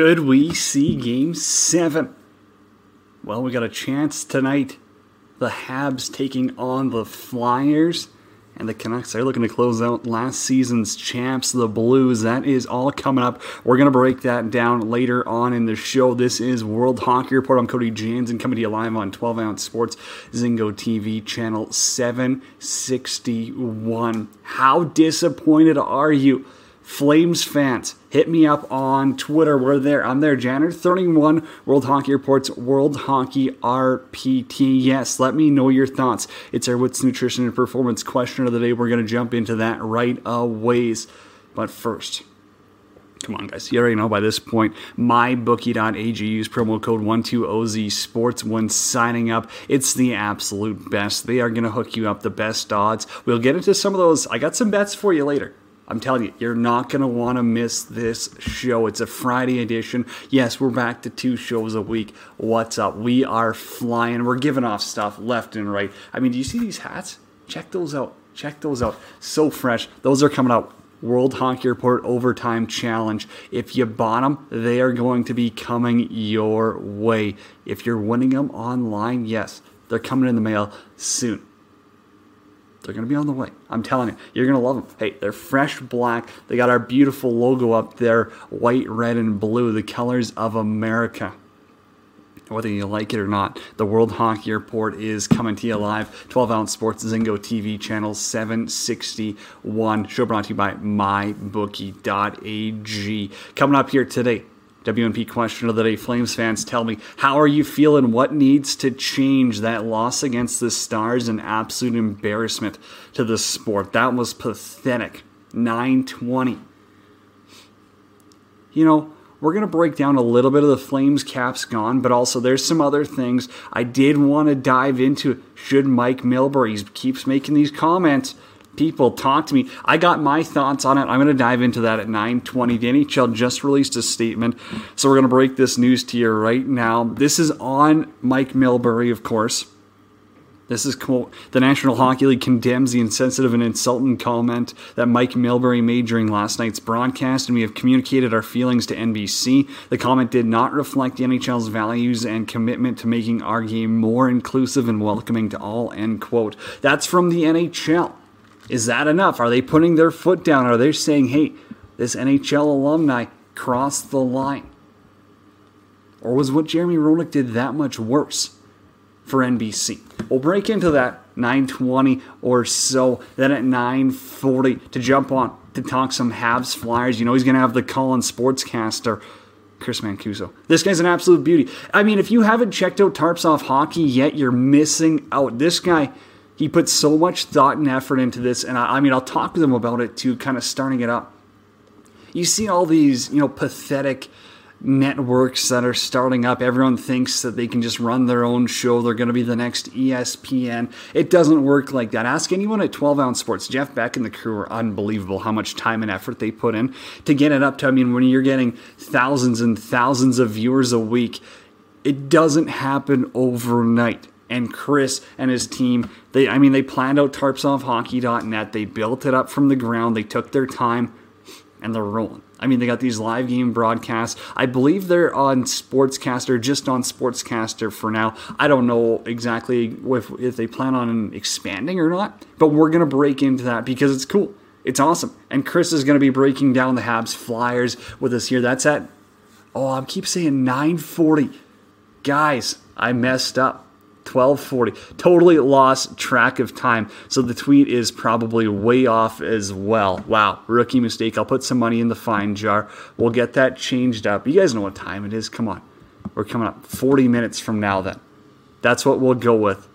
Could we see game seven? Well, we got a chance tonight. The Habs taking on the Flyers. And the Canucks are looking to close out last season's champs, the Blues. That is all coming up. We're going to break that down later on in the show. This is World Hockey Report. I'm Cody Jansen coming to you live on 12 Ounce Sports, Zingo TV, channel 761. How disappointed are you? Flames fans, hit me up on Twitter. We're there. I'm there, Janner31, World Hockey Reports, World Hockey RPT. Yes, let me know your thoughts. It's our What's Nutrition and Performance question of the day. We're going to jump into that right away. But first, Come on, guys. You already know by this point. MyBookie.ag. Use promo code 12OZ Sports when signing up. It's the absolute best. They are going to hook you up the best odds. We'll get into some of those. I got some bets for you later. I'm telling you, you're not going to want to miss this show. It's a Friday edition. Yes, we're back to two shows a week. What's up? We are flying. We're giving off stuff left and right. I mean, do you see these hats? Check those out. Check those out. So fresh. Those are coming out. World Hockey Report Overtime Challenge. If you bought them, they are going to be coming your way. If you're winning them online, yes, they're coming in the mail soon. They're going to be on the way. I'm telling you, you're going to love them. Hey, they're fresh black. They got our beautiful logo up there white, red, and blue, the colors of America. Whether you like it or not, the World Hockey Report is coming to you live. 12 ounce sports, Zingo TV channel 761. Show brought to you by MyBookie.ag. Coming up here today, WNP question of the day. Flames fans, tell me, how are you feeling? What needs to change? That loss against the Stars, an absolute embarrassment to the sport. That was pathetic. 920. You know, we're going to break down a little bit of the Flames caps gone, but also there's some other things I did want to dive into. Should Mike Milbury keeps making these comments? People talk to me. I got my thoughts on it. I'm going to dive into that at 9:20. The NHL just released a statement, so we're going to break this news to you right now. This is on Mike Milbury, of course. This is quote the National Hockey League condemns the insensitive and insulting comment that Mike Milbury made during last night's broadcast, and we have communicated our feelings to NBC. The comment did not reflect the NHL's values and commitment to making our game more inclusive and welcoming to all. End quote. That's from the NHL. Is that enough? Are they putting their foot down? Are they saying, hey, this NHL alumni crossed the line? Or was what Jeremy Roenick did that much worse for NBC? We'll break into that 920 or so. Then at 940 to jump on to talk some Habs Flyers. You know he's going to have the Colin Sportscaster. Chris Mancuso. This guy's an absolute beauty. I mean, if you haven't checked out Tarps Off Hockey yet, you're missing out. This guy, he put so much thought and effort into this, and I, I mean, I'll talk with him about it too, kind of starting it up. You see all these, you know, pathetic networks that are starting up. Everyone thinks that they can just run their own show. They're going to be the next ESPN. It doesn't work like that. Ask anyone at 12 Ounce Sports. Jeff Beck and the crew are unbelievable how much time and effort they put in to get it up to. I mean, when you're getting thousands and thousands of viewers a week, it doesn't happen overnight and Chris and his team, they I mean they planned out tarpsoffhockey.net. They built it up from the ground. They took their time and they're rolling. I mean, they got these live game broadcasts. I believe they're on Sportscaster, just on Sportscaster for now. I don't know exactly if, if they plan on expanding or not, but we're going to break into that because it's cool. It's awesome. And Chris is going to be breaking down the Habs Flyers with us here. That's at, oh, I keep saying 940. Guys, I messed up. 1240. Totally lost track of time. So the tweet is probably way off as well. Wow, rookie mistake. I'll put some money in the fine jar. We'll get that changed up. You guys know what time it is. Come on. We're coming up 40 minutes from now then. That's what we'll go with.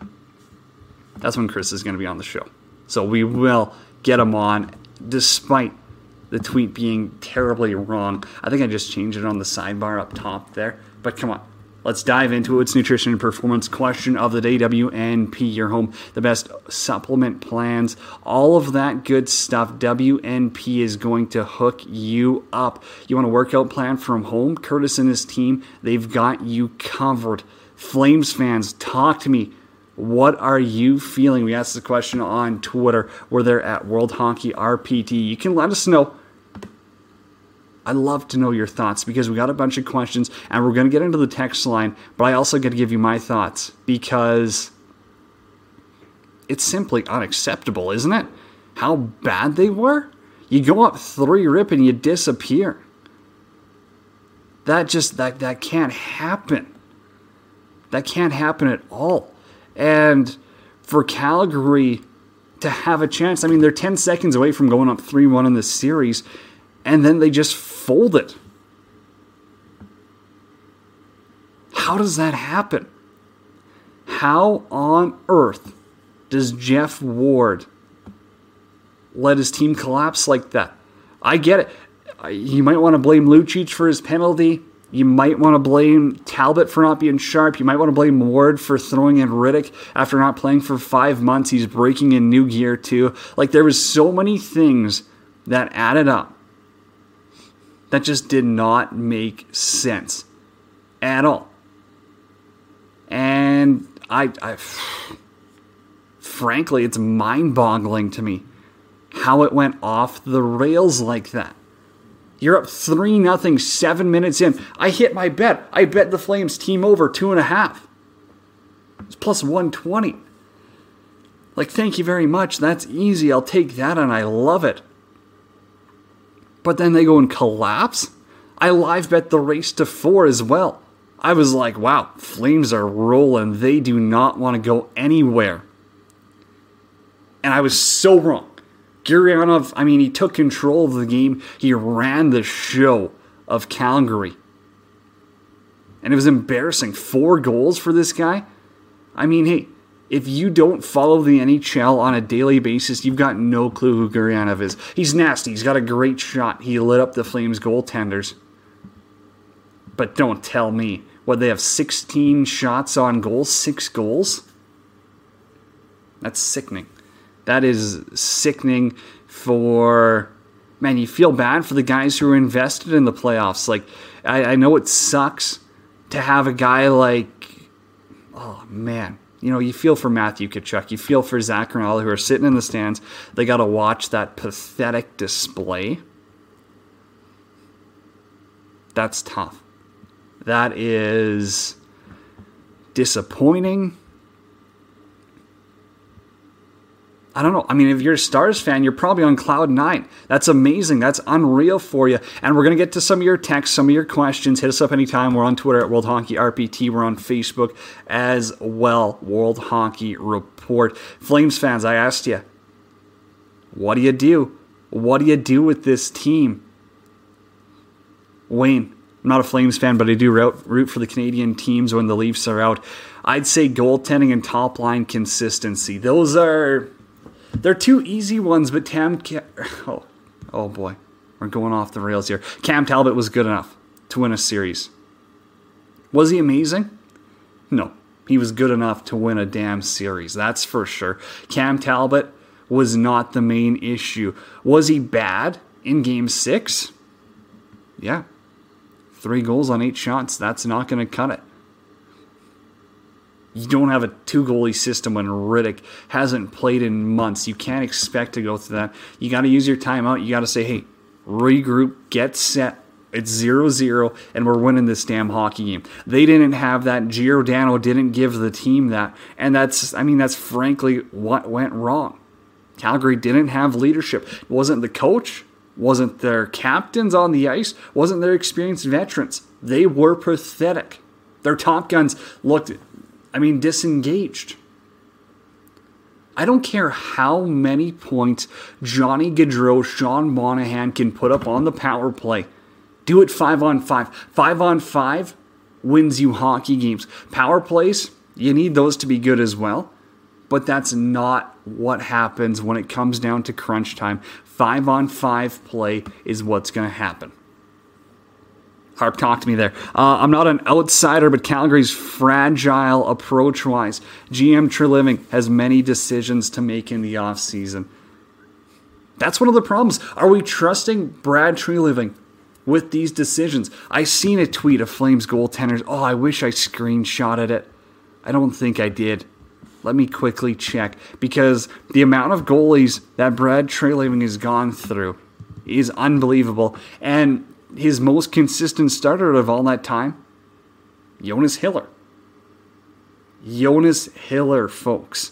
That's when Chris is going to be on the show. So we will get him on despite the tweet being terribly wrong. I think I just changed it on the sidebar up top there. But come on. Let's dive into it. It's nutrition and performance question of the day. WNP, your home, the best supplement plans, all of that good stuff. WNP is going to hook you up. You want a workout plan from home? Curtis and his team, they've got you covered. Flames fans, talk to me. What are you feeling? We asked the question on Twitter. We're there at World Hockey RPT. You can let us know I'd love to know your thoughts because we got a bunch of questions and we're going to get into the text line, but I also get to give you my thoughts because it's simply unacceptable, isn't it? How bad they were? You go up three rip and you disappear. That just that that can't happen. That can't happen at all. And for Calgary to have a chance, I mean, they're 10 seconds away from going up 3 1 in this series, and then they just fold it. How does that happen? How on earth does Geoff Ward let his team collapse like that? I get it. You might want to blame Lucic for his penalty. You might want to blame Talbot for not being sharp. You might want to blame Ward for throwing in Rittich after not playing for five months. He's breaking in new gear too. Like there was so many things that added up that just did not make sense at all. And I, I frankly, it's mind-boggling to me how it went off the rails like that. You're up 3 nothing, seven minutes in. I hit my bet. I bet the Flames team over two and a half. It's plus 120. Like, thank you very much. That's easy. I'll take that and I love it. But then they go and collapse. I live bet the race to four as well. I was like, wow, Flames are rolling. They do not want to go anywhere. And I was so wrong. Gurianov, I mean, he took control of the game. He ran the show of Calgary. And it was embarrassing. Four goals for this guy. I mean, hey, if you don't follow the NHL on a daily basis, you've got no clue who Gurianov is. He's nasty. He's got a great shot. He lit up the Flames goaltenders. But don't tell me what they have 16 shots on goal, six goals. That's sickening. That is sickening for man, you feel bad for the guys who are invested in the playoffs. Like, I, I, know it sucks to have a guy like, oh man, you know, you feel for Matthew Tkachuk, you feel for Zac Rinaldo who are sitting in the stands. They got to watch that pathetic display. That's tough. That is disappointing I don't know. I mean, if you're a Stars fan, you're probably on cloud nine. That's amazing. That's unreal for you. And we're going to get to some of your texts, some of your questions. Hit us up anytime. We're on Twitter at World Hockey RPT. We're on Facebook as well. World Hockey Report. Flames fans, I asked you, what do you do? What do you do with this team? Wayne, I'm not a Flames fan, but I do root for the Canadian teams when the Leafs are out. I'd say goaltending and top line consistency. Those are they're two easy ones, but Tam. Oh, oh boy, we're going off the rails here. Cam Talbot was good enough to win a series. Was he amazing? No, he was good enough to win a damn series. That's for sure. Cam Talbot was not the main issue. Was he bad in Game Six? Yeah, three goals on eight shots. That's not going to cut it you don't have a two goalie system when Rittich hasn't played in months. You can't expect to go through that. You got to use your timeout. You got to say, hey, regroup, get set. It's 0 0, and we're winning this damn hockey game. They didn't have that. Giordano didn't give the team that. And that's, I mean, that's frankly what went wrong. Calgary didn't have leadership. It wasn't the coach, wasn't their captains on the ice, wasn't their experienced veterans. They were pathetic. Their top guns looked I mean, disengaged. I don't care how many points Johnny Gaudreau, Sean Monahan can put up on the power play. Do it five on five. Five on five wins you hockey games. Power plays, you need those to be good as well. But that's not what happens when it comes down to crunch time. Five on five play is what's going to happen. Harp, to me there. Uh, I'm not an outsider, but Calgary's fragile approach wise. GM Treliving has many decisions to make in the offseason. That's one of the problems. Are we trusting Brad Treliving with these decisions? I seen a tweet of Flames goaltenders. Oh, I wish I screenshotted it. I don't think I did. Let me quickly check because the amount of goalies that Brad Treliving has gone through is unbelievable. And his most consistent starter of all that time, Jonas Hiller. Jonas Hiller, folks.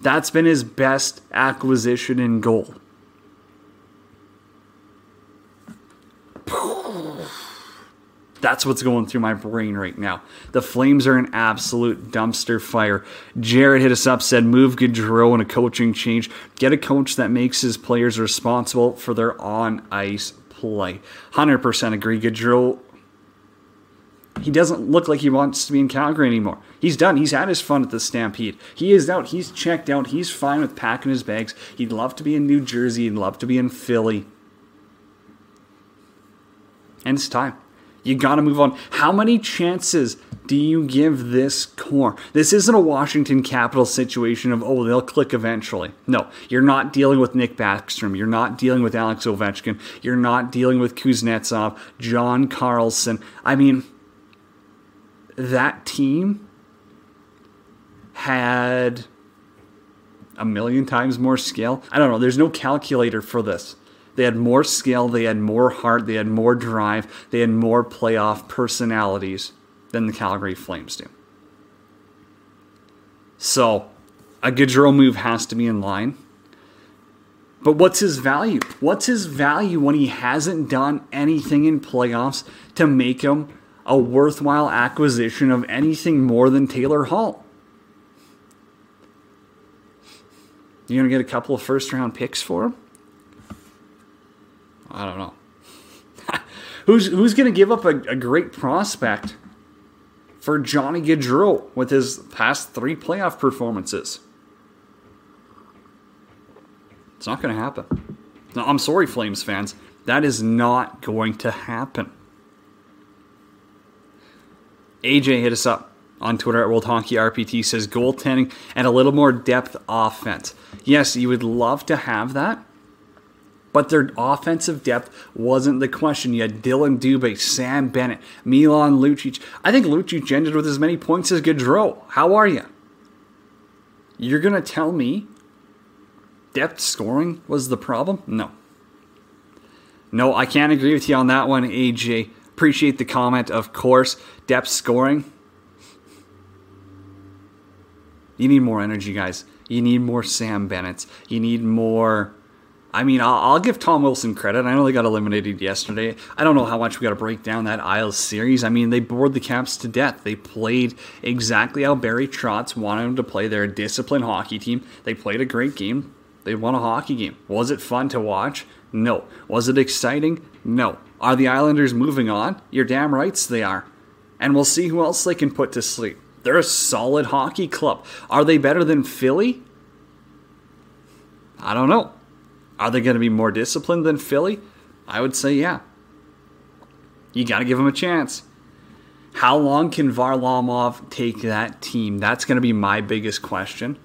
That's been his best acquisition in goal. That's what's going through my brain right now. The Flames are an absolute dumpster fire. Jared hit us up, said, move Gaudreau in a coaching change. Get a coach that makes his players responsible for their on ice play. 100% agree. Gaudreau, he doesn't look like he wants to be in Calgary anymore. He's done. He's had his fun at the Stampede. He is out. He's checked out. He's fine with packing his bags. He'd love to be in New Jersey. He'd love to be in Philly. And it's time. You got to move on. How many chances do you give this core? This isn't a Washington Capital situation of, oh, they'll click eventually. No, you're not dealing with Nick Backstrom. You're not dealing with Alex Ovechkin. You're not dealing with Kuznetsov, John Carlson. I mean, that team had a million times more skill. I don't know. There's no calculator for this. They had more skill, they had more heart, they had more drive, they had more playoff personalities than the Calgary Flames do. So, a Gaudreau move has to be in line. But what's his value? What's his value when he hasn't done anything in playoffs to make him a worthwhile acquisition of anything more than Taylor Hall? You're going to get a couple of first round picks for him? I don't know. who's who's going to give up a, a, great prospect for Johnny Gaudreau with his past three playoff performances? It's not going to happen. No, I'm sorry, Flames fans. That is not going to happen. AJ hit us up on Twitter at World Hockey RPT says goaltending and a little more depth offense. Yes, you would love to have that but their offensive depth wasn't the question. You had Dillon Dubé, Sam Bennett, Milan Lucic. I think Lucic ended with as many points as Gaudreau. How are you? You're going to tell me depth scoring was the problem? No. No, I can't agree with you on that one, AJ. Appreciate the comment, of course. Depth scoring. You need more energy, guys. You need more Sam Bennett's. You need more I mean, I'll, I'll, give Tom Wilson credit. I know they got eliminated yesterday. I don't know how much we got to break down that Isles series. I mean, they bored the Caps to death. They played exactly how Barry Trotz wanted them to play. They're a disciplined hockey team. They played a great game. They won a hockey game. Was it fun to watch? No. Was it exciting? No. Are the Islanders moving on? You're damn rights they are. And we'll see who else they can put to sleep. They're a solid hockey club. Are they better than Philly? I don't know. Are they going to be more disciplined than Philly? I would say yeah. You got to give them a chance. How long can Varlamov take that team? That's going to be my biggest question.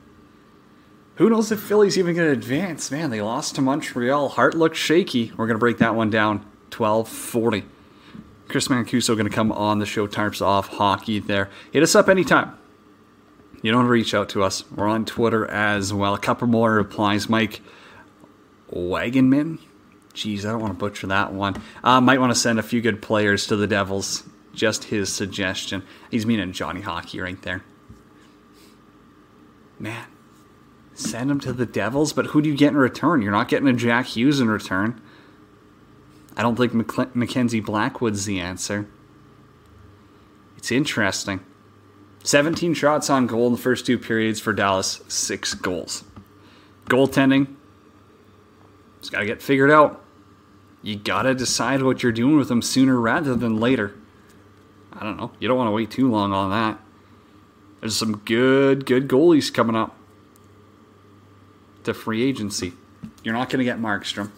Who knows if Philly's even going to advance? Man, they lost to Montreal. Hart looks shaky. We're going to break that one down 12 40. Chris Mancuso going to come on the show Tarps Off Hockey there. Hit us up anytime. You don't reach out to us. We're on Twitter as well. A couple more replies, Mike. Wagenman. Jeez, I don't want to butcher that one. Uh, might want to send a few good players to the Devils. Just his suggestion. He's meaning Johnny Hockey right there. Man, send him to the Devils, but who do you get in return? You're not getting a Jack Hughes in return. I don't think Mc- Mackenzie Blackwood's the answer. It's interesting. 17 shots on goal in the first two periods for Dallas, six goals. Goaltending, it's got to get figured out. You got to decide what you're doing with them sooner rather than later. I don't know. You don't want to wait too long on that. There's some good, good goalies coming up to free agency. You're not going to get Markstrom.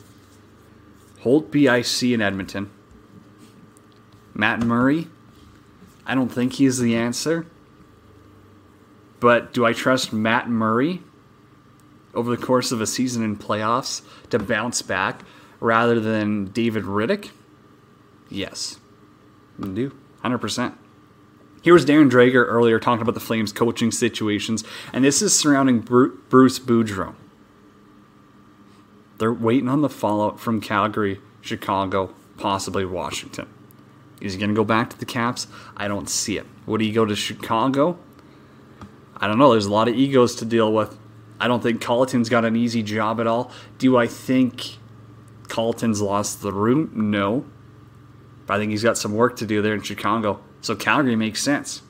Holtby, I see in Edmonton. Matt Murray, I don't think he's the answer. But do I trust Matt Murray over the course of a season in playoffs to bounce back rather than David Rittich? Yes. Do. 100%. Here was Darren Dreger earlier talking about the Flames coaching situations, and this is surrounding Bruce Boudreau. They're waiting on the fallout from Calgary, Chicago, possibly Washington. Is he going to go back to the Caps? I don't see it. Would he go to Chicago? I don't know. There's a lot of egos to deal with. I don't think Colliton's got an easy job at all. Do I think Colliton's lost the room? No. But I think he's got some work to do there in Chicago. So Calgary makes sense.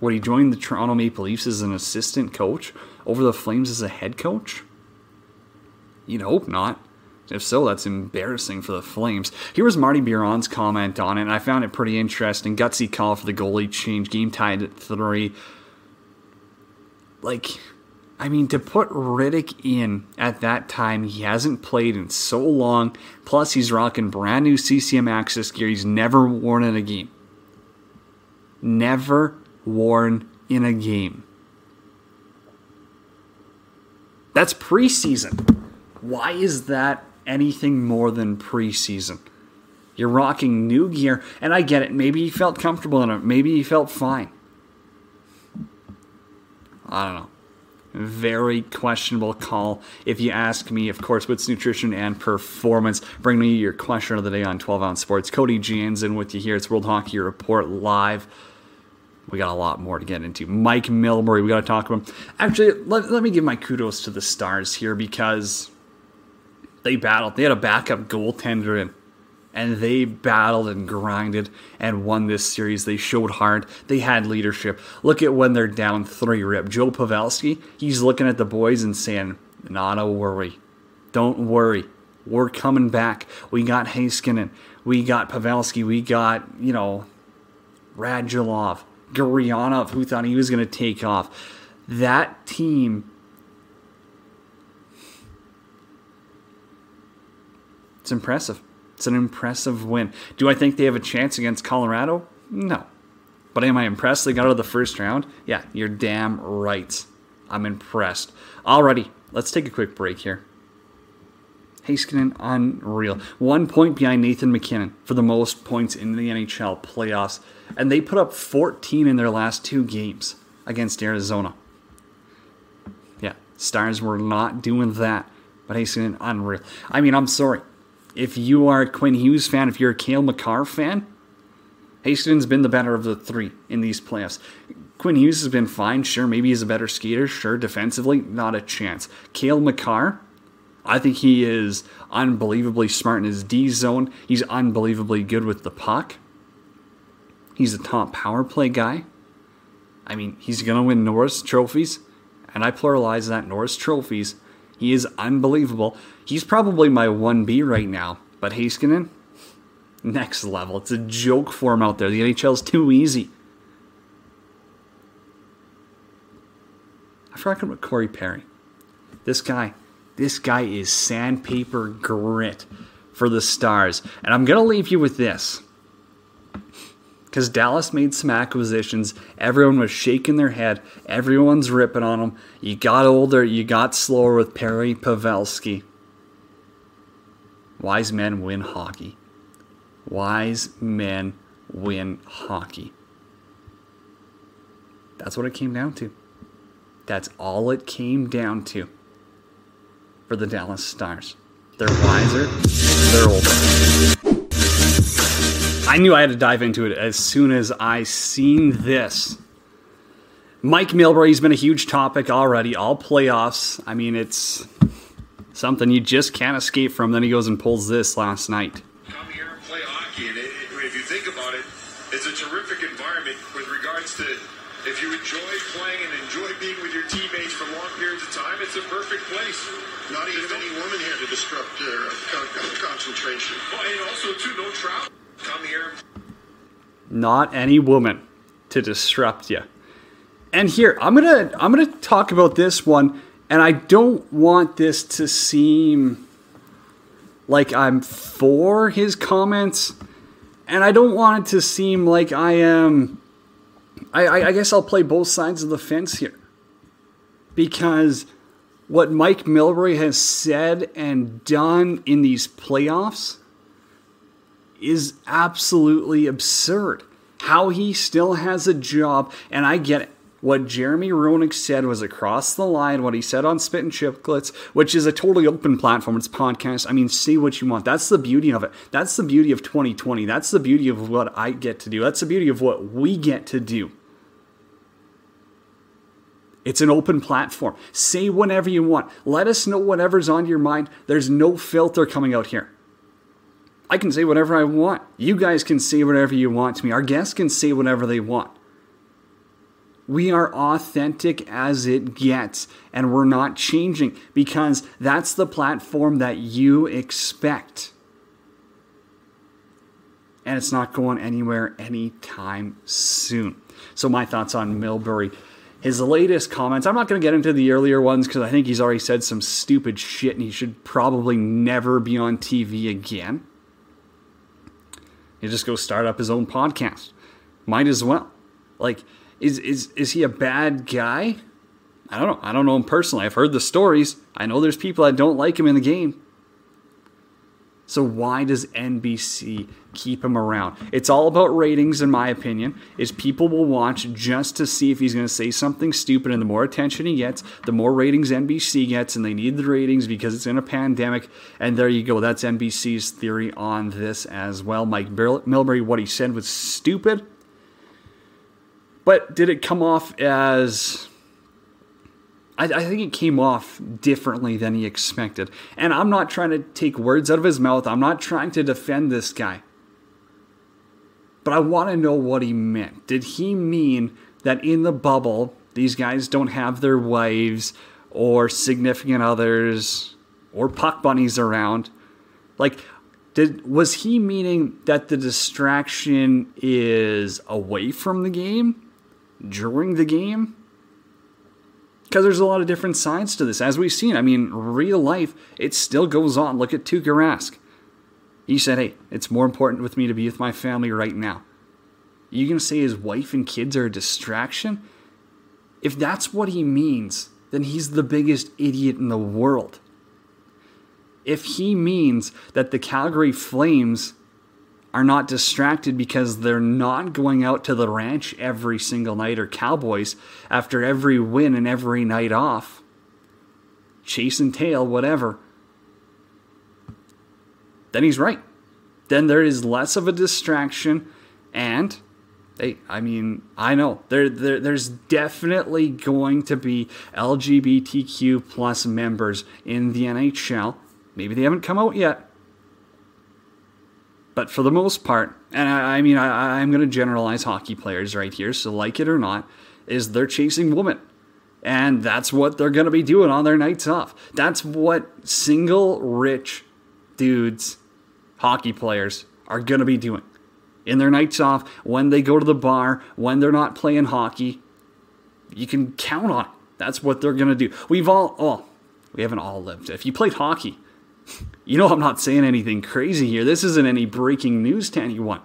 Would he join the Toronto Maple Leafs as an assistant coach over the Flames as a head coach? You'd hope not. If so, that's embarrassing for the Flames. Here was Marty Biron's comment on it, and I found it pretty interesting. Gutsy call for the goalie change, game tied at three. Like, I mean, to put Rittich in at that time, he hasn't played in so long. Plus, he's rocking brand new CCM Axis gear. He's never worn in a game. Never worn in a game. That's preseason. Why is that anything more than preseason? You're rocking new gear, and I get it. Maybe he felt comfortable in it. Maybe he felt fine. I don't know very questionable call. If you ask me, of course, what's nutrition and performance? Bring me your question of the day on 12 Ounce Sports. Cody Jansen with you here. It's World Hockey Report live. We got a lot more to get into. Mike Milbury, we got to talk about him. Actually, let, let me give my kudos to the Stars here because they battled. They had a backup goaltender in and they battled and grinded and won this series. They showed hard. They had leadership. Look at when they're down three rip. Joe Pavelski, he's looking at the boys and saying, not a worry. Don't worry. We're coming back. We got Heiskanen. We got Pavelski. We got, you know, Radulov, Gurianov, who thought he was going to take off. That team it's impressive. It's an impressive win. Do I think they have a chance against Colorado? No. But am I impressed they got out of the first round? Yeah, you're damn right. I'm impressed. Alrighty, let's take a quick break here. Heiskanen, unreal. One point behind Nathan MacKinnon for the most points in the NHL playoffs. And they put up 14 in their last two games against Arizona. Yeah, Stars were not doing that. But Heiskanen, unreal. I mean, I'm sorry if you are a Quinn Hughes fan, if you're a Cale Makar fan, Hastings has been the better of the three in these playoffs. Quinn Hughes has been fine, sure. Maybe he's a better skater, sure. Defensively, not a chance. Cale Makar, I think he is unbelievably smart in his D zone. He's unbelievably good with the puck. He's a top power play guy. I mean, he's going to win Norris trophies, and I pluralize that Norris trophies he is unbelievable. He's probably my 1B right now, but Heiskanen, next level. It's a joke for him out there. The NHL's too easy. I forgot about Corey Perry. This guy, this guy is sandpaper grit for the Stars. And I'm going to leave you with this because Dallas made some acquisitions. Everyone was shaking their head. Everyone's ripping on them. You got older, you got slower with Perry Pavelski. Wise men win hockey. Wise men win hockey. That's what it came down to. That's all it came down to for the Dallas Stars. They're wiser, they're older. I knew I had to dive into it as soon as I seen this. Mike Milbury's been a huge topic already, all playoffs. I mean, it's something you just can't escape from. Then he goes and pulls this last night. Come here and play hockey, and it, if you think about it, it's a terrific environment with regards to if you enjoy playing and enjoy being with your teammates for long periods of time, it's a perfect place. Not even any woman here to disrupt their uh, concentration. Oh, and also, too, no trout. Come here. Not any woman to disrupt you. And here, I'm gonna I'm gonna talk about this one, and I don't want this to seem like I'm for his comments. and I don't want it to seem like I am. I, I, I guess I'll play both sides of the fence here. Because what Mike Milbury has said and done in these playoffs is absolutely absurd. How he still has a job, and I get it. What Jeremy Roenick said was across the line. What he said on Spittin' Chiclets, which is a totally open platform, it's podcast. I mean, say what you want. That's the beauty of it. That's the beauty of 2020. That's the beauty of what I get to do. That's the beauty of what we get to do. It's an open platform. Say whatever you want. Let us know whatever's on your mind. There's no filter coming out here. I can say whatever I want. You guys can say whatever you want to me. Our guests can say whatever they want. We are authentic as it gets, and we're not changing because that's the platform that you expect. And it's not going anywhere anytime soon. So, my thoughts on Milbury his latest comments, I'm not going to get into the earlier ones because I think he's already said some stupid shit and he should probably never be on TV again. He just go start up his own podcast. Might as well. Like, is is is he a bad guy? I don't know. I don't know him personally. I've heard the stories. I know there's people that don't like him in the game. So why does NBC keep him around? It's all about ratings, in my opinion. Is people will watch just to see if he's going to say something stupid, and the more attention he gets, the more ratings NBC gets, and they need the ratings because it's in a pandemic. And there you go. That's NBC's theory on this as well. Mike Milbury, what he said was stupid, but did it come off as I, I, think it came off differently than he expected. And I'm not trying to take words out of his mouth. I'm not trying to defend this guy. But I want to know what he meant. Did he mean that in the bubble, these guys don't have their wives or significant others or puck bunnies around? Like, did was he meaning that the distraction is away from the game during the game? Because there's a lot of different sides to this. As we've seen, I mean, real life, it still goes on. Look at Tuukka Rask. He said, hey, it's more important with me to be with my family right now. You to say his wife and kids are a distraction? If that's what he means, then he's the biggest idiot in the world. If he means that the Calgary Flames are not distracted because they're not going out to the ranch every single night or Cowboys after every win and every night off. Chase and tail, whatever. Then he's right. Then there is less of a distraction and hey, I mean, I know there, there there's definitely going to be LGBTQ plus members in the NHL. Maybe they haven't come out yet but for the most part, and I, I mean, I, I'm going to generalize hockey players right here, so like it or not, is they're chasing women. And that's what they're going to be doing on their nights off. That's what single rich dudes, hockey players, are going to be doing. In their nights off, when they go to the bar, when they're not playing hockey, you can count on it. That's what they're going to do. We've all, oh, we haven't all lived. If you played hockey, you know, I'm not saying anything crazy here. This isn't any breaking news to anyone.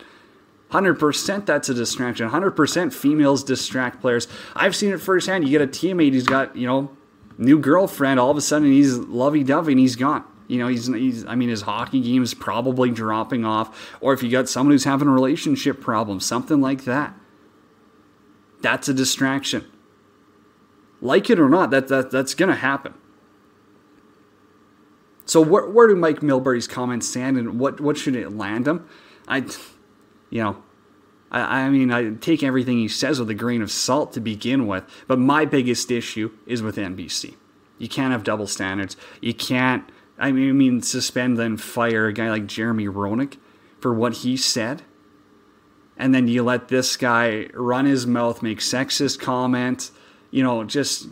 100% that's a distraction. 100% females distract players. I've seen it firsthand. You get a teammate who's got, you know, new girlfriend, all of a sudden he's lovey dovey and he's gone. You know, he's, he's, I mean, his hockey game is probably dropping off. Or if you got someone who's having a relationship problem, something like that. That's a distraction. Like it or not, that, that that's going to happen. So where, where do Mike Milbury's comments stand, and what what should it land him? I, you know, I, I mean, I take everything he says with a grain of salt to begin with. But my biggest issue is with NBC. You can't have double standards. You can't. I mean, I mean, suspend then fire a guy like Jeremy Roenick for what he said, and then you let this guy run his mouth, make sexist comments. You know, just,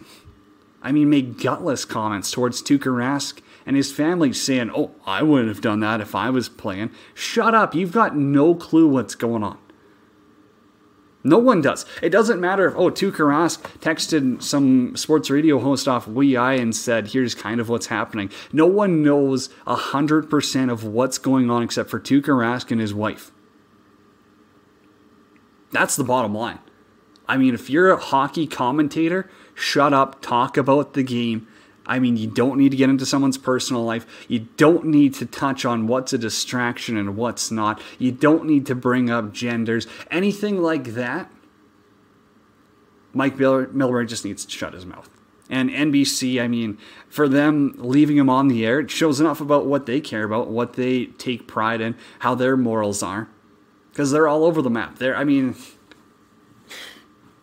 I mean, make gutless comments towards Tuukka Rask and his family saying, Oh, I wouldn't have done that if I was playing. Shut up. You've got no clue what's going on. No one does. It doesn't matter if, oh, Tuukka Rask texted some sports radio host off WEEI and said, here's kind of what's happening. No one knows 100% of what's going on except for Tuukka Rask and his wife. That's the bottom line. I mean, if you're a hockey commentator, shut up, talk about the game. I mean, you don't need to get into someone's personal life. You don't need to touch on what's a distraction and what's not. You don't need to bring up genders, anything like that. Mike Milbury just needs to shut his mouth. And NBC, I mean, for them leaving him on the air, it shows enough about what they care about, what they take pride in, how their morals are. Because they're all over the map. They're, I mean,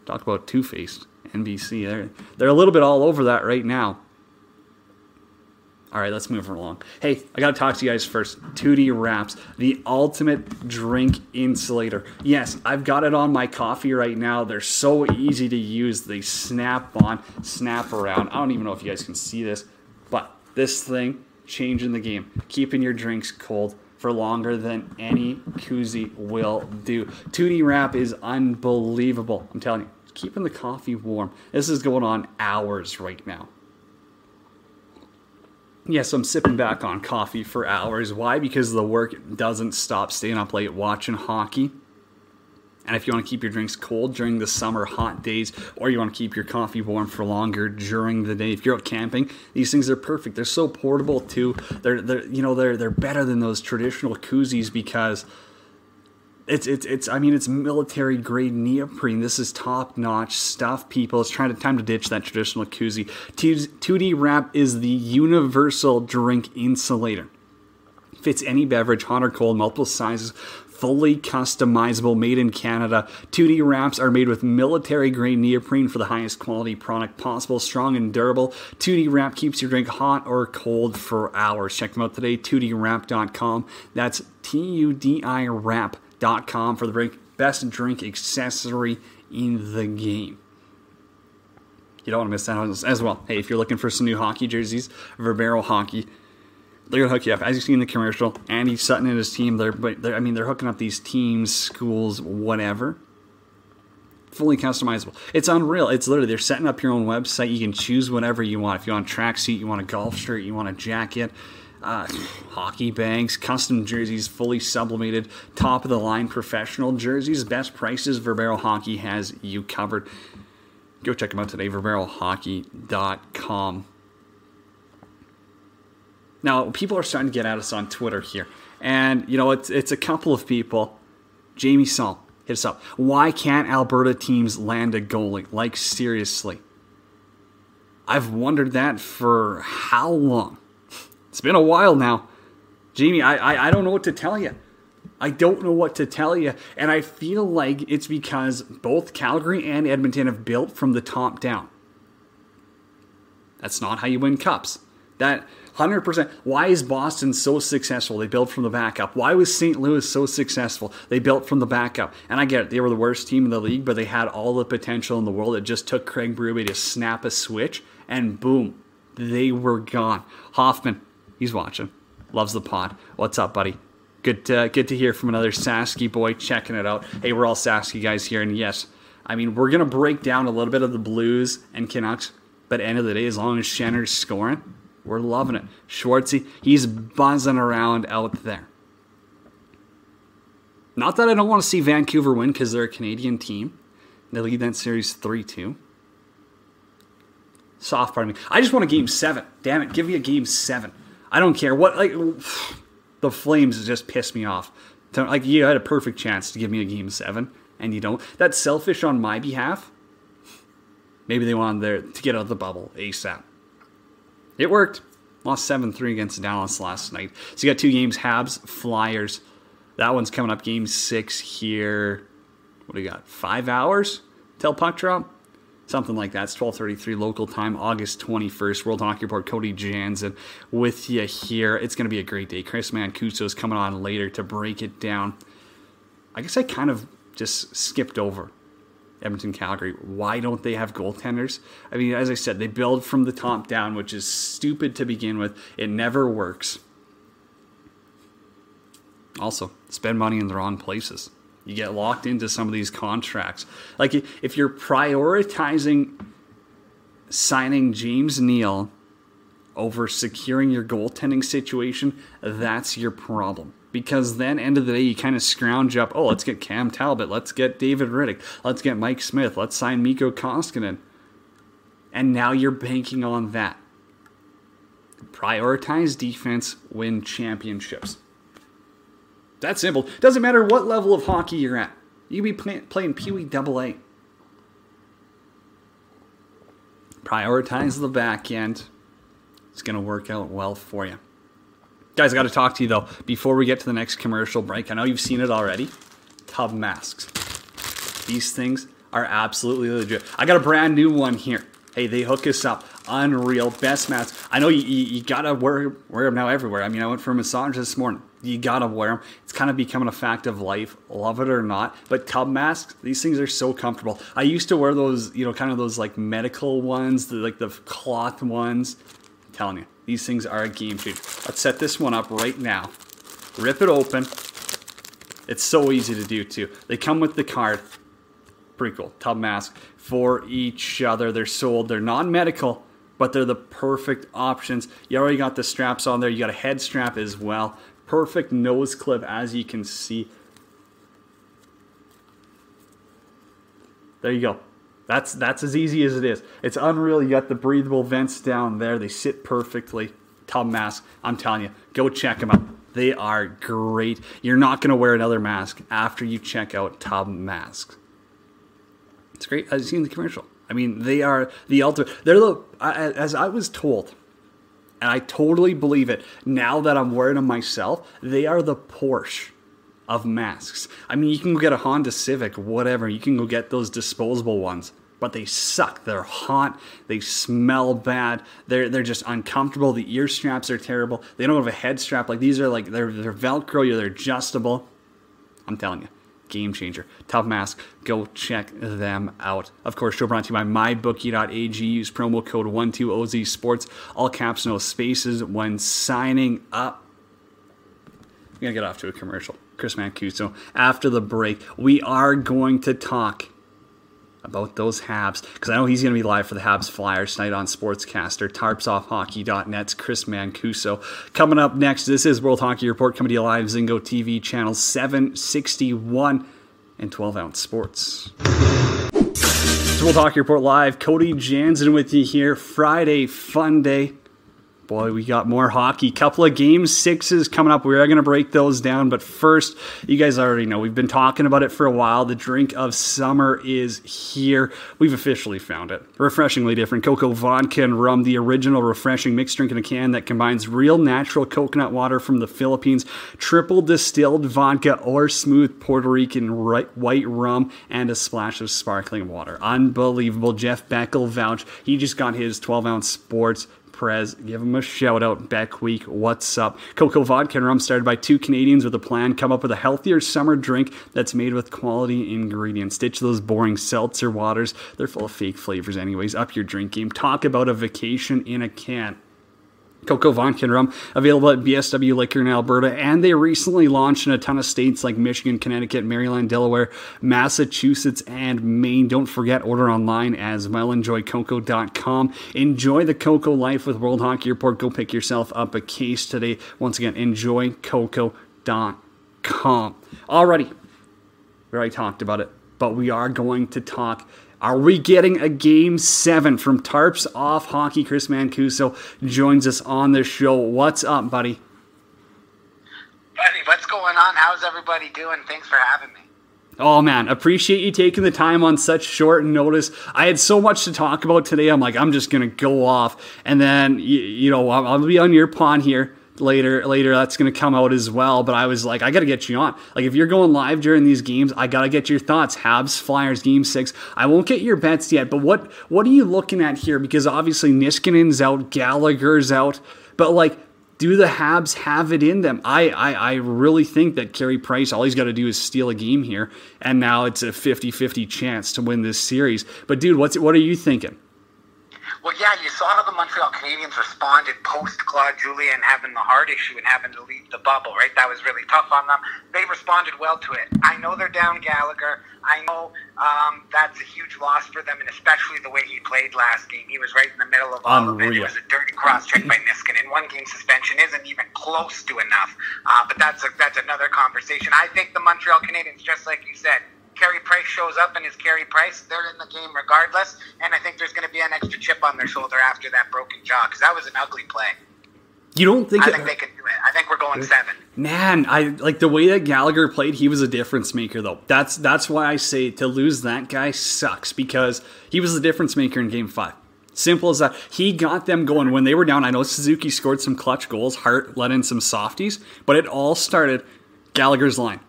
talk about two faced. NBC, they're, they're a little bit all over that right now. All right, let's move along. Hey, I got to talk to you guys first. 2D Wraps, the ultimate drink insulator. Yes, I've got it on my coffee right now. They're so easy to use. They snap on, snap around. I don't even know if you guys can see this, but this thing changing the game, keeping your drinks cold for longer than any koozie will do. 2D Wrap is unbelievable. I'm telling you, keeping the coffee warm. This is going on hours right now yes, I'm sipping back on coffee for hours. Why? Because the work doesn't stop staying up late watching hockey. And if you want to keep your drinks cold during the summer hot days, or you want to keep your coffee warm for longer during the day, if you're out camping, these things are perfect. They're so portable too. They're, they're you know they're they're better than those traditional koozies because it's it's it's I mean it's military grade neoprene. This is top notch stuff, people. It's trying to time to ditch that traditional koozie. 2D wrap is the universal drink insulator. Fits any beverage, hot or cold, multiple sizes, fully customizable, made in Canada. 2D wraps are made with military grade neoprene for the highest quality product possible, strong and durable. 2D wrap keeps your drink hot or cold for hours. Check them out today, tudiwrap.com. That's T U D I wrap com for the best drink accessory in the game. You don't want to miss that as well. Hey, if you're looking for some new hockey jerseys, Verbero Hockey, they're gonna hook you up. As you see in the commercial, Andy Sutton and his team, they're, they're I mean, they're hooking up these teams, schools, whatever. Fully customizable. It's unreal. It's literally they're setting up your own website. You can choose whatever you want. If you want a tracksuit, you want a golf shirt, you want a jacket uh, hockey bags, custom jerseys, fully sublimated, top of the line professional jerseys, best prices. Verbero Hockey has you covered. Go check them out today, verberohockey.com. Now, people are starting to get at us on Twitter here. And, you know, it's, it's a couple of people. Jamie Saul, hit us up. Why can't Alberta teams land a goalie? Like, seriously. I've wondered that for how long? It's been a while now. Jamie, I, I, I don't know what to tell you. I don't know what to tell you. And I feel like it's because both Calgary and Edmonton have built from the top down. That's not how you win cups. That 100%. Why is Boston so successful? They built from the back up. Why was St. Louis so successful? They built from the back up. And I get it, they were the worst team in the league, but they had all the potential in the world. It just took Craig Berube to snap a switch, and boom, they were gone. Hoffman, He's watching. Loves the pod. What's up, buddy? Good to, good to hear from another Sasky boy checking it out. Hey, we're all Sasky guys here, and yes, I mean we're gonna break down a little bit of the Blues and Canucks, but end of the day, as long as Schenner's scoring, we're loving it. Schwartzy, he's buzzing around out there. Not that I don't want to see Vancouver win because they're a Canadian team. They lead that series 3 2. Soft part of me. I just want a game seven. Damn it, give me a game seven. I don't care what like the Flames just pissed me off. Like you had a perfect chance to give me a game seven, and you don't. That's selfish on my behalf. Maybe they wanted there to get out of the bubble ASAP. It worked. Lost seven three against Dallas last night. So you got two games: Habs, Flyers. That one's coming up. Game six here. What do you got? Five hours till puck drop something like that. It's 12:33 local time, August 21st. World Hockey Report, Cody Jansen with you here. It's going to be a great day. Chris Mancuso is coming on later to break it down. I guess I kind of just skipped over Edmonton, Calgary. Why don't they have goaltenders? I mean, as I said, they build from the top down, which is stupid to begin with. It never works. Also, spend money in the wrong places. You get locked into some of these contracts. Like if you're prioritizing signing James Neal over securing your goaltending situation, that's your problem. because then end of the day you kind of scrounge up oh let's get cam talbot let's get david rittich let's get mike smith let's sign Mikko koskinen and now you're banking on that prioritize defense win championships that's simple doesn't matter what level of hockey you're at you can be play- playing pee wee double a prioritize the back end it's going to work out well for you Guys, I got to talk to you though before we get to the next commercial break. I know you've seen it already. Tub masks. These things are absolutely legit. I got a brand new one here. Hey, they hook us up. Unreal, best masks. I know you, you, you gotta wear wear them now everywhere. I mean, I went for a massage this morning. You gotta wear them. It's kind of becoming a fact of life, love it or not. But tub masks, these things are so comfortable. I used to wear those, you know, kind of those like medical ones, the, like the cloth ones. I'm telling you, these things are a game changer. Let's set this one up right now. Rip it open. It's so easy to do too. They come with the card. Pretty cool. Tub mask for each other. They're sold. They're non-medical, but they're the perfect options. You already got the straps on there. You got a head strap as well. Perfect nose clip as you can see. There you go. That's that's as easy as it is. It's unreal. You got the breathable vents down there. They sit perfectly. Tub mask. I'm telling you, go check them out. They are great. You're not going to wear another mask after you check out Tub masks. It's great. I've seen the commercial. I mean, they are the ultimate. They're the as I was told, and I totally believe it. Now that I'm wearing them myself, they are the Porsche of masks. I mean, you can go get a Honda Civic, whatever. You can go get those disposable ones, but they suck. They're hot. They smell bad. They're they're just uncomfortable. The ear straps are terrible. They don't have a head strap. Like these are like they're they're Velcro. They're adjustable. I'm telling you. Game changer. Tub mask. Go check them out. Of course, show brought to you by mybookie.ag. Use promo code 12OZ Sports. All caps, no spaces when signing up. We're going to get off to a commercial. Chris Mancuso. After the break, we are going to talk about those Habs because I know he's going to be live for the Habs Flyers tonight on Sportscaster. TarpsOffHockey.net's Chris Mancuso. Coming up next, this is World Hockey Report coming to you live, Zingo TV channel 761 and 12 ounce sports. It's World Hockey Report live. Cody Jansen with you here. Friday, fun day. Boy, we got more hockey. Couple of game sixes coming up. We are going to break those down. But first, you guys already know we've been talking about it for a while. The drink of summer is here. We've officially found it. Refreshingly different. Cocoa vodka and rum, the original refreshing mixed drink in a can that combines real natural coconut water from the Philippines, triple distilled vodka or smooth Puerto Rican white rum, and a splash of sparkling water. Unbelievable. Jeff Beckel vouch. He just got his 12 ounce sports Perez. Give him a shout out. Beck Week, what's up? Cocoa Vodka and Rum started by two Canadians with a plan. Come up with a healthier summer drink that's made with quality ingredients. Ditch those boring seltzer waters. They're full of fake flavors, anyways. Up your drink game. Talk about a vacation in a can. Cocoa Vodka Rum, available at BSW Liquor in Alberta, and they recently launched in a ton of states like Michigan, Connecticut, Maryland, Delaware, Massachusetts, and Maine. Don't forget, order online as well. EnjoyCocoa.com. Enjoy the Cocoa life with World Hockey Report. Go pick yourself up a case today. Once again, EnjoyCocoa.com. Alrighty, we already talked about it, but we are going to talk are we getting a game seven from Tarps Off Hockey? Chris Mancuso joins us on the show. What's up, buddy? Buddy, what's going on? How's everybody doing? Thanks for having me. Oh man, appreciate you taking the time on such short notice. I had so much to talk about today. I'm like, I'm just gonna go off, and then you, you know, I'll, I'll be on your pawn here later later that's going to come out as well but i was like i got to get you on like if you're going live during these games i got to get your thoughts habs flyers game six i won't get your bets yet but what what are you looking at here because obviously niskanen's out gallagher's out but like do the Habs have it in them? I, I, I really think that Carey Price, all he's got to do is steal a game here, and now it's a 50 50 chance to win this series. But, dude, what's what are you thinking? Well, yeah, you saw how the Montreal Canadiens responded post Claude Julien having the heart issue and having to leave the bubble, right? That was really tough on them. They responded well to it. I know they're down Gallagher. I know um, that's a huge loss for them, and especially the way he played last game. He was right in the middle of all Unreal. of it. It was a dirty cross check by Niskanen. And one game suspension isn't even close to enough, uh, but that's a, that's a conversation. I think the Montreal Canadiens, just like you said, Carey Price shows up and is Carey Price. They're in the game regardless, and I think there's going to be an extra chip on their shoulder after that broken jaw because that was an ugly play. You don't think? I think they can do it. I think we're going seven. Man, I like the way that Gallagher played. He was a difference maker, though. That's that's why I say to lose that guy sucks because he was the difference maker in Game Five. Simple as that. He got them going when they were down. I know Suzuki scored some clutch goals. Hart let in some softies, but it all started Gallagher's line.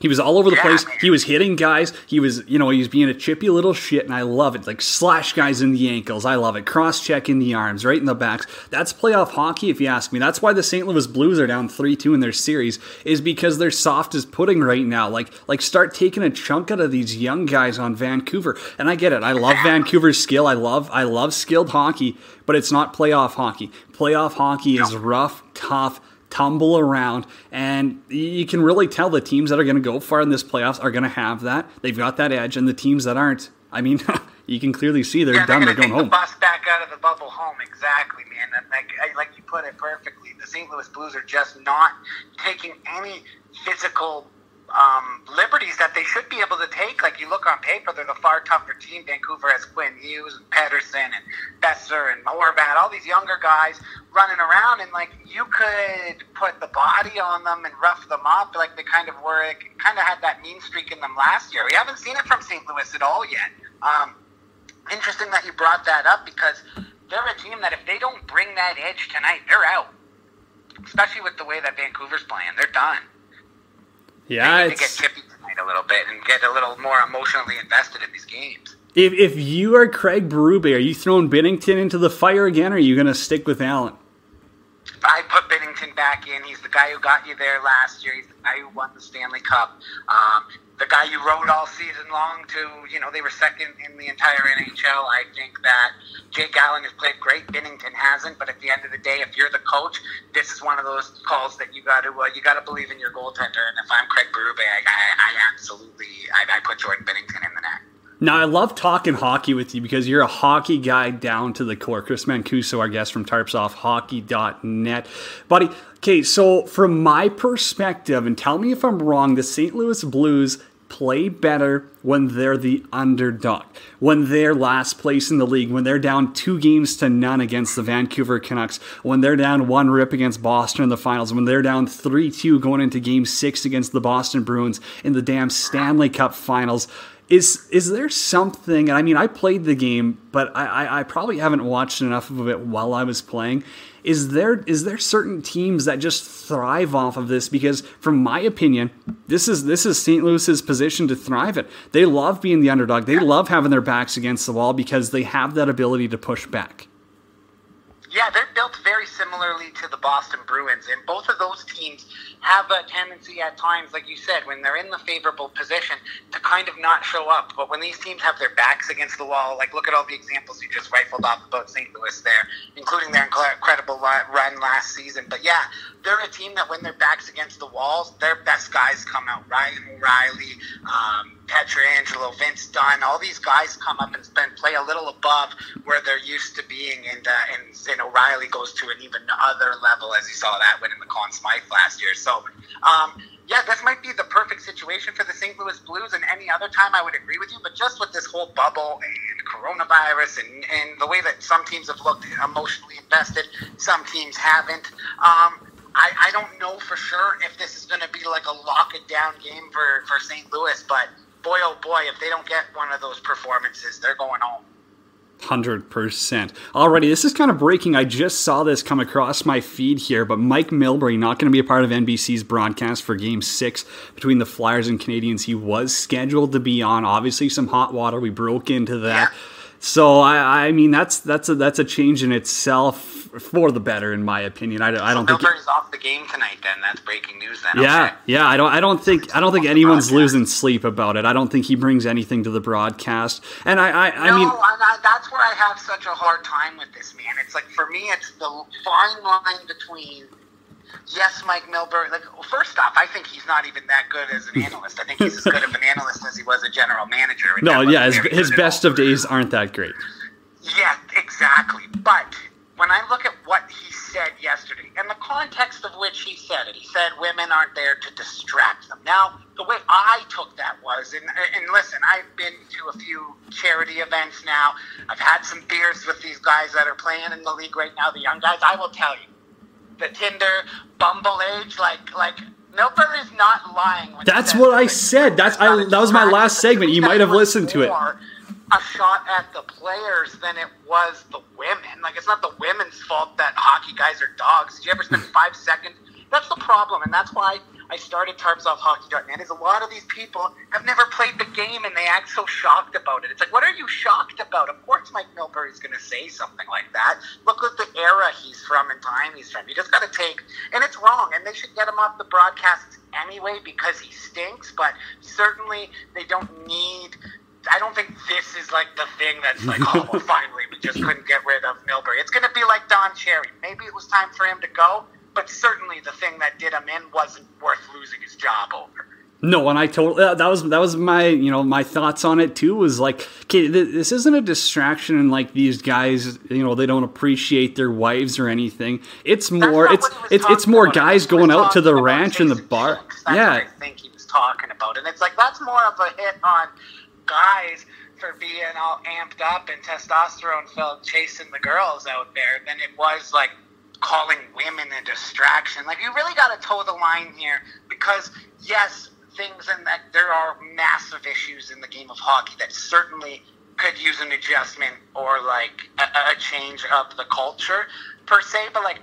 He was all over the Yeah, place. He was hitting guys. He was, you know, he was being a chippy little shit, and I love it. Like slash guys in the ankles. I love it. Cross check in the arms, right in the backs. That's playoff hockey, if you ask me. That's why the St. Louis Blues are down three two in their series, is because they're soft as pudding right now. Like, like start taking a chunk out of these young guys on Vancouver. And I get it. I love Vancouver's skill. I love, I love skilled hockey, but it's not playoff hockey. Playoff hockey is rough, tough tumble around, and you can really tell the teams that are going to go far in this playoffs are going to have that. They've got that edge, and the teams that aren't, I mean, you can clearly see they're Yeah, done. they're They're going take the home. bus back out of the bubble home. Exactly, man. Like, like you put it perfectly, the St. Louis Blues are just not taking any physical um, liberties that they should be able to take. Like you look on paper, they're the far tougher team. Vancouver has Quinn Hughes and Pettersson and Boeser and Horvat, all these younger guys running around, and like you could put the body on them and rough them up, like they kind of were. Kind of had that mean streak in them last year. We haven't seen it from St. Louis at all yet. Um, interesting that you brought that up because they're a team that if they don't bring that edge tonight, they're out. Especially with the way that Vancouver's playing, they're done. Yeah, to get chippy tonight a little bit and get a little more emotionally invested in these games. if if you are Craig Berube, are you throwing Binnington into the fire again, or are you going to stick with Allen? I put Binnington back in. He's the guy who got you there last year. He's the guy who won the Stanley Cup. Um, guy you rode all season long to, you know, they were second in the entire NHL. I think that Jake Allen has played great. Binnington hasn't. But at the end of the day, if you're the coach, this is one of those calls that you got to uh, you got to believe in your goaltender. And if I'm Craig Berube, I, I, I absolutely I, I put Jordan Binnington in the net. Now, I love talking hockey with you because you're a hockey guy down to the core. Chris Mancuso, our guest from tarpsoffhockey.net. Buddy, okay, so from my perspective, and tell me if I'm wrong, the St. Louis Blues play better when they're the underdog, when they're last place in the league, when they're down two games to none against the Vancouver Canucks, when they're down one rip against Boston in the finals, when they're down 3 2 going into game six against the Boston Bruins in the damn Stanley Cup finals. Is is there something? And I mean, I played the game, but I, I, I probably haven't watched enough of it while I was playing. Is there is there certain teams that just thrive off of this? Because, from my opinion, this is this is St. Louis's position to thrive in. They love being the underdog. They love having their backs against the wall because they have that ability to push back. Yeah, they're built very similarly to the Boston Bruins, and both of those teams have a tendency at times, like you said, when they're in the favorable position, to kind of not show up. But when these teams have their backs against the wall, like look at all the examples you just rifled off about St. Louis there, including their incredible run last season. But yeah, they're a team that when their backs against the walls, their best guys come out. Ryan O'Reilly, um, Pietrangelo, Vince Dunn, all these guys come up and spend, play a little above where they're used to being, and uh, and, and O'Reilly goes to an even other level as you saw that win in the Conn Smythe last year. So, um, yeah, this might be the perfect situation for the St. Louis Blues, and any other time I would agree with you. But just with this whole bubble and coronavirus, and and the way that some teams have looked emotionally invested, some teams haven't. Um, I, I don't know for sure if this is going to be like a lock it down game for, for St. Louis, but boy, oh boy, if they don't get one of those performances, they're going home. Hundred percent. Alrighty, this is kind of breaking. I just saw this come across my feed here, but Mike Milbury not going to be a part of NBC's broadcast for Game Six between the Flyers and Canadiens. He was scheduled to be on. Obviously, some hot water. We broke into that. Yeah. So I, I mean, that's that's a that's a change in itself for the better, in my opinion. I, I don't think. Milbury's off the game tonight. Then that's breaking news. Then Yeah, Okay. yeah. I don't. I don't think. I don't think anyone's losing sleep about it. I don't think he brings anything to the broadcast. And I, I, I no, mean, I, that's where I have such a hard time with this man. It's like for me, it's the fine line between yes, Mike Milbury. Like first off, I think he's not even that good as an analyst. I think he's as good of an analyst as he was a general manager. no, yeah. His, his best of days aren't that great. Yeah, exactly. But when I look at what he said yesterday, and the context of which he said it. He said women aren't there to distract them. Now, the way I took that was, and, and listen, I've been to a few charity events now. I've had some beers with these guys that are playing in the league right now, the young guys. I will tell you, the Tinder, Bumble age, like, like, Milbury is not lying. when That's what I said. That's I, that was my last segment. You might have listened to it. A shot at the players than it was the women. Like it's not the women's fault that hockey guys are dogs. Did you ever spend hmm. five seconds? That's the problem, and that's why I started TarpsOffHockey.net. Is a lot of these people have never played the game and they act so shocked about it. It's like, what are you shocked about? Of course, Mike Milbury's going to say something like that. Look at the era he's from and time he's from. You just got to take, and it's wrong, and they should get him off the broadcasts anyway because he stinks. But certainly, they don't need. I don't think this is like the thing that's like, oh, well, finally, we just couldn't get rid of Milbury. It's going to be like Don Cherry. Maybe it was time for him to go, but certainly the thing that did him in wasn't worth losing his job over. No, and I totally uh, that was that was my you know my thoughts on it too was like okay th- this isn't a distraction and like these guys you know they don't appreciate their wives or anything it's more it's not what he was it's it's more about. guys going out to the ranch and the bar. That's yeah what I think he was talking about, and it's like that's more of a hit on guys for being all amped up and testosterone filled chasing the girls out there than it was like calling women a distraction. Like you really got to toe the line here because yes, things and that there are massive issues in the game of hockey that certainly could use an adjustment or like a, a change of the culture per se, but like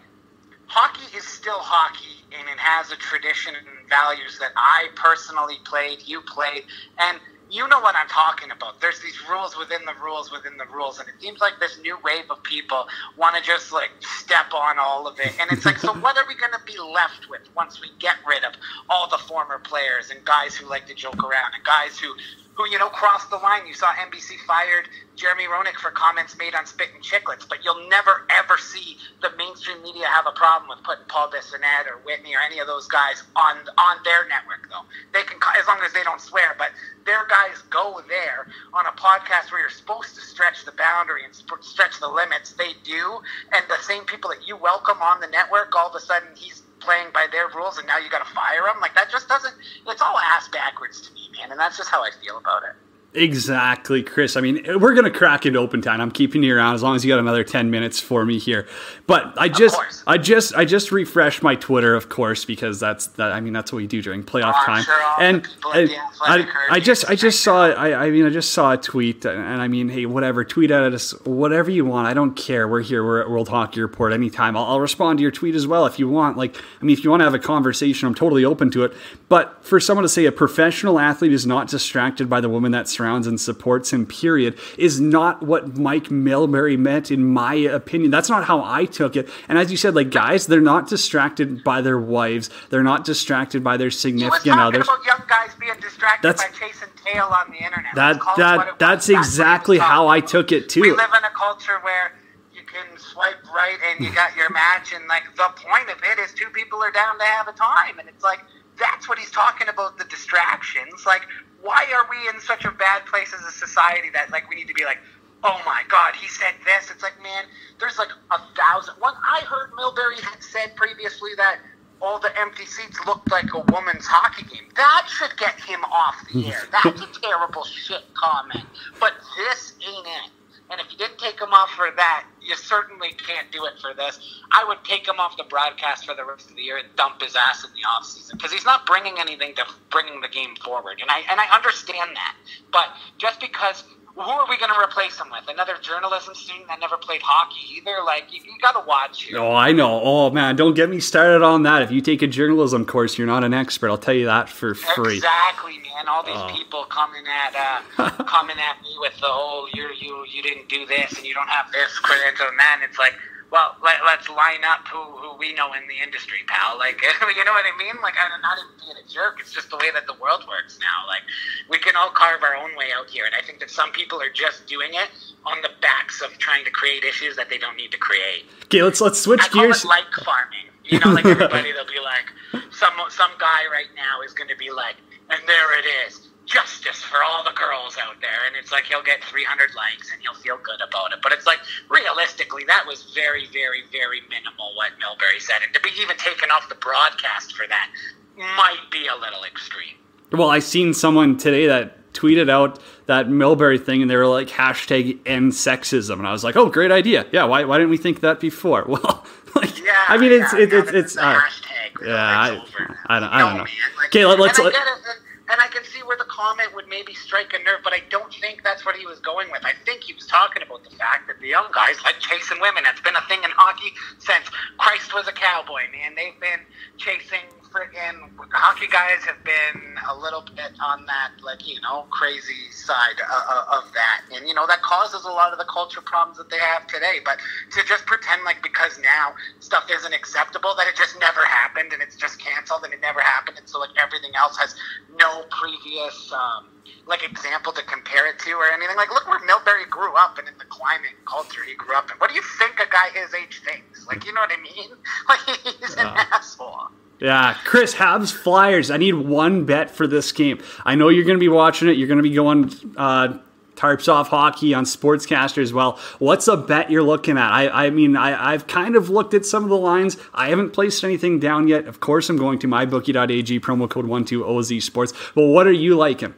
hockey is still hockey and it has a tradition and values that I personally played, you played, and you know what I'm talking about. There's these rules within the rules within the rules, and it seems like this new wave of people want to just like step on all of it. And it's like, so what are we going to be left with once we get rid of all the former players and guys who like to joke around and guys who who you know crossed the line? You saw NBC fired Jeremy Roenick for comments made on Spittin' Chiclets, but you'll never ever see the mainstream media have a problem with putting Paul Bissonnette or Whitney or any of those guys on on their network. Though they can, as long as they don't swear, but their guys go there on a podcast where you're supposed to stretch the boundary and stretch the limits. They do, and the same people that you welcome on the network, all of a sudden he's playing by their rules, and now you got to fire them. Like that just doesn't. It's all ass backwards to me, man, and that's just how I feel about it. Exactly, Chris. I mean, we're gonna crack into open time. I'm keeping you around as long as you got another ten minutes for me here. But I just. I just, I just refreshed my Twitter, of course, because that's that. I mean, that's what we do during playoff Oh, time. sure and people at The I, I, I just, I just saw, I, I mean, I just saw a tweet, and I mean, hey, whatever, tweet at us, whatever you want. I don't care. We're here. We're at World Hockey Report anytime. I'll, I'll respond to your tweet as well if you want. Like, I mean, if you want to have a conversation, I'm totally open to it. But for someone to say a professional athlete is not distracted by the woman that surrounds and supports him, period, is not what Mike Milbury meant, in my opinion. That's not how I took it. And as you said, like guys, they're not distracted by their wives. They're not distracted by their significant others. young guys being distracted That's- by chasing tail on the internet. That Let's call it what that that's That's what he was exactly how I took it too. We live in a culture where you can swipe right and you got your match, and like the point of it is two people are down to have a time, and it's like that's what he's talking about the distractions. Like, why are we in such a bad place as a society that like we need to be like, oh my god, he said this? It's like, man, there's like a thousand. One I heard Milbury had said previously that. All the empty seats looked like a woman's hockey game. That should get him off the hmm. air. That's a terrible shit comment. But this ain't it. And if you didn't take him off for that, you certainly can't do it for this. I would take him off the broadcast for the rest of the year and dump his ass in the offseason because he's not bringing anything to bringing the game forward. And I and I understand that. But just because who are we going to replace him with? Another journalism student that never played hockey either? Like you, you got to watch here. Oh, I know. Oh man, don't get me started on that. If you take a journalism course, you're not an expert. I'll tell you that for free. Exactly, man. All these Oh. people coming at uh, coming at me with the whole you you you didn't do this and you don't have this credential. And it's like, well, let, let's line up who who we know in the industry, pal. Like, you know what I mean? Like, I'm not even being a jerk. It's just the way that the world works now. Like, we can all carve our own way out here, and I think that some people are just doing it on the backs of trying to create issues that they don't need to create. Okay, let's let's switch I call gears. it like farming. You know, like everybody, they'll be like, some some guy right now is going to be like, and there it is. Justice for all the girls out there, and it's like he'll get 300 likes and he'll feel good about it. But it's like realistically, that was very, very, very minimal what Milbury said, and to be even taken off the broadcast for that might be a little extreme. Well, I seen someone today that tweeted out that Milbury thing, and they were like hashtag end sexism, and I was like, oh, great idea. Yeah, why, why didn't we think that before? Well, like, Yeah, I mean, it's yeah, it's now it's, that it's uh, hashtag. yeah, I, it's over. I don't, I don't know. man, like- Okay, let, let's. and I Let, get it, and- I can see where the comment would maybe strike a nerve, but I don't think that's what he was going with. I think he was talking about the fact that the young guys like chasing women. That's been a thing in hockey since Christ was a cowboy, man. They've been chasing friggin' hockey guys have been a little bit on that, like, you know, crazy side uh, of that. And, you know, that causes a lot of the culture problems that they have today. But to just pretend like because now stuff isn't acceptable, that it just never happened and it's just canceled and it never happened. And so, like, everything else has no previous, um, like, example to compare it to or anything. Like, look where Milbury grew up and in the climate and culture he grew up in. What do you think a guy his age thinks? Like, you know what I mean? Like, he's an asshole. Yeah, Chris Habs Flyers. I need one bet for this game. I know you're going to be watching it. You're going to be going uh, tarps off hockey on Sportscaster as well. What's a bet you're looking at? I, I mean, I, I've kind of looked at some of the lines. I haven't placed anything down yet. Of course, I'm going to mybookie.ag promo code 12OZ Sports. But what are you liking?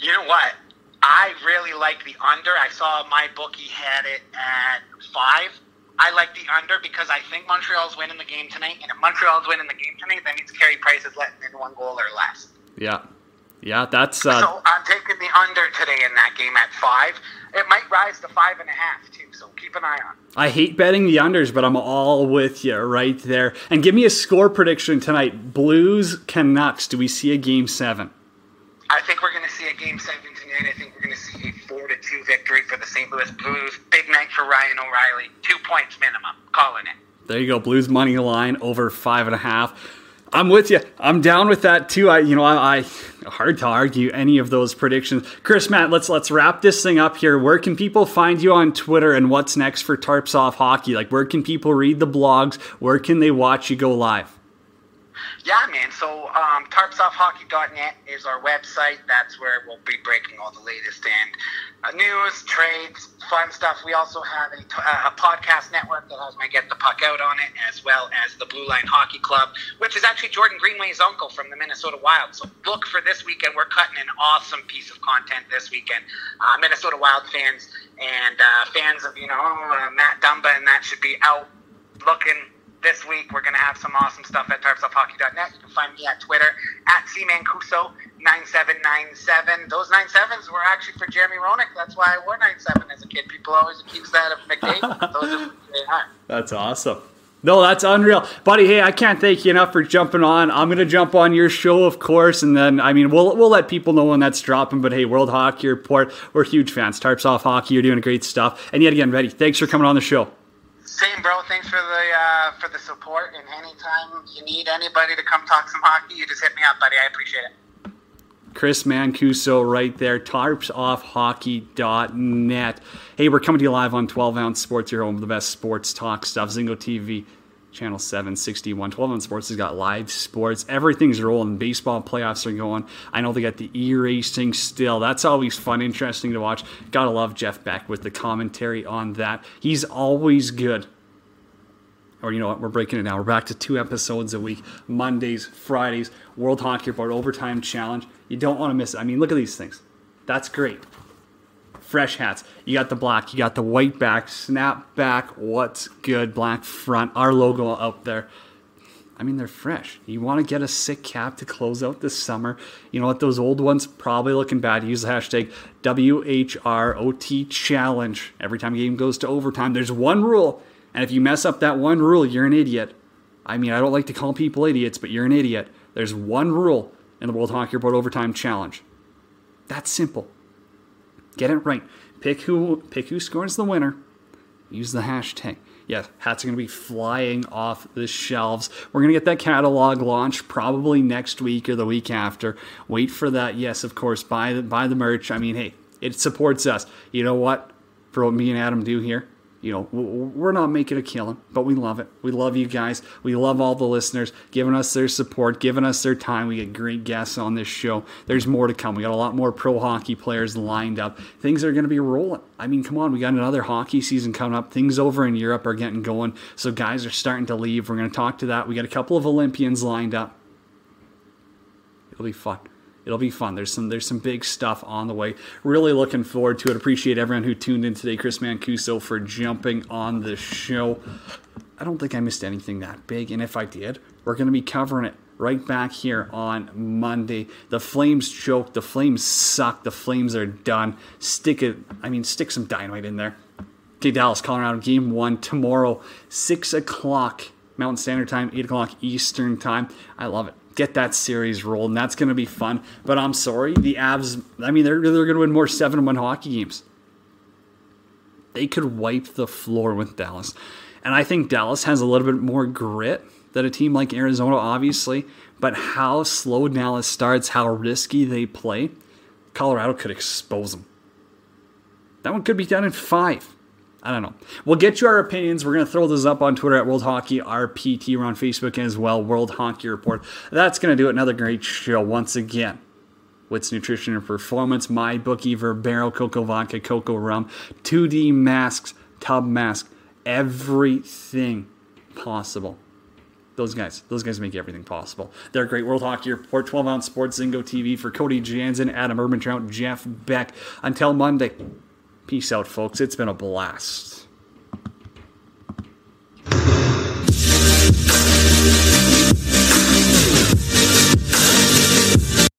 You know what? I really like the under. I saw my bookie had it at five. I like the under because I think Montreal's winning the game tonight, and if Montreal's winning the game tonight, that means Carey Price is letting in one goal or less. Yeah. Yeah, that's. Uh, So I'm taking the under today in that game at five. It might rise to five and a half too. So keep an eye on. I hate betting the unders, but I'm all with you right there. And give me a score prediction tonight. Blues, Canucks. Do we see a game seven? I think we're going to see a game seven tonight. I think we're going to see a four to two victory for the St. Louis Blues. Big night for Ryan O'Reilly. Two points minimum. Calling it. There you go. Blues money line over five and a half. I'm with you. I'm down with that too. I, you know, I, I hard to argue any of those predictions. Chris, Matt, let's let's wrap this thing up here. Where can people find you on Twitter, and what's next for Tarps Off Hockey? Like, where can people read the blogs? Where can they watch you go live? Yeah, man. So um, tarpsoffhockey.net is our website. That's where we'll be breaking all the latest and uh, news, trades, fun stuff. We also have a, uh, a podcast network that has my Get the Puck Out on it, as well as the Blue Line Hockey Club, which is actually Jordan Greenway's uncle from the Minnesota Wild. So look for this weekend. We're cutting an awesome piece of content this weekend. Uh, Minnesota Wild fans and uh, fans of, you know, uh, Matt Dumba and that should be out looking this week. We're going to have some awesome stuff at tarpsoffhockey.net. You can find me at Twitter at cmancuso9797. Those 97s were actually for Jeremy Roenick. That's why I wore 97 as a kid. People always accuse that of McDavid. Those are they are. That's awesome. No, that's unreal. Buddy, hey, I can't thank you enough for jumping on. I'm going to jump on your show, of course, and then, I mean, we'll, we'll let people know when that's dropping, but hey, World Hockey Report, we're huge fans. Tarps Off Hockey, you're doing great stuff. And yet again, Reddy, thanks for coming on the show. Same, bro. Thanks for the uh, for the support. And anytime you need anybody to come talk some hockey, you just hit me up, buddy. I appreciate it. Chris Mancuso right there, tarpsoffhockey.net. Hey, we're coming to you live on 12 Ounce Sports, your home of the best sports talk stuff. Zingo TV, channel 761. 12 Ounce Sports has got live sports. Everything's rolling. Baseball playoffs are going. I know they got the e racing still. That's always fun, interesting to watch. Gotta love Jeff Beck with the commentary on that. He's always good or you know what, we're breaking it now. We're back to two episodes a week, Mondays, Fridays, World Hockey Report Overtime Challenge. You don't want to miss it. I mean, look at these things. That's great. Fresh hats. You got the black, you got the white back, snap back, what's good, black front, our logo up there. I mean, they're fresh. You want to get a sick cap to close out this summer. You know what? Those old ones probably looking bad. Use the hashtag WHROT challenge. Every time a game goes to overtime, there's one rule. And if you mess up that one rule, you're an idiot. I mean, I don't like to call people idiots, but you're an idiot. There's one rule in the World Hockey Report Overtime Challenge. That's simple. Get it right. Pick who pick who scores the winner. Use the hashtag. Yeah, hats are going to be flying off the shelves. We're going to get that catalog launched probably next week or the week after. Wait for that. Yes, of course, buy the, buy the merch. I mean, hey, it supports us. You know what? For what me and Adam do here, you know, we're not making a killing, but we love it. We love you guys. We love all the listeners giving us their support, giving us their time. We get great guests on this show. There's more to come. We got a lot more pro hockey players lined up. Things are going to be rolling. I mean, come on, we got another hockey season coming up. Things over in Europe are getting going. So guys are starting to leave. We're going to talk to that. We got a couple of Olympians lined up. It'll be fun it'll be fun. There's some there's some big stuff on the way. Really looking forward to it. Appreciate everyone who tuned in today. Chris Mancuso for jumping on the show. I don't think I missed anything that big, and if I did, we're going to be covering it right back here on Monday. The Flames choke. The Flames suck. The Flames are done. Stick it. I mean, stick some dynamite in there. Okay, Dallas, Colorado, game one tomorrow, six o'clock Mountain Standard Time, eight o'clock Eastern Time. I love it get that series rolled, and That's going to be fun. But I'm sorry, the Avs, I mean, they're, they're going to win more 7 1 hockey games. They could wipe the floor with Dallas. And I think Dallas has a little bit more grit than a team like Arizona, obviously. But how slow Dallas starts, how risky they play, Colorado could expose them. That one could be done in five. I don't know. We'll get you our opinions. We're going to throw this up on Twitter at World Hockey RPT. We're on Facebook as well, World Hockey Report. That's going to do it. Another great show once again. Wits Nutrition and Performance, My Bookie, Verbero, Cocoa Vodka, Cocoa Rum, Tudi masks, tub mask, everything possible. Those guys, those guys make everything possible. They're great. World Hockey Report, 12 ounce sports, Zingo TV for Cody Jansen, Adam Urban Trout, Jeff Beck. Until Monday. Peace out, folks. It's been a blast.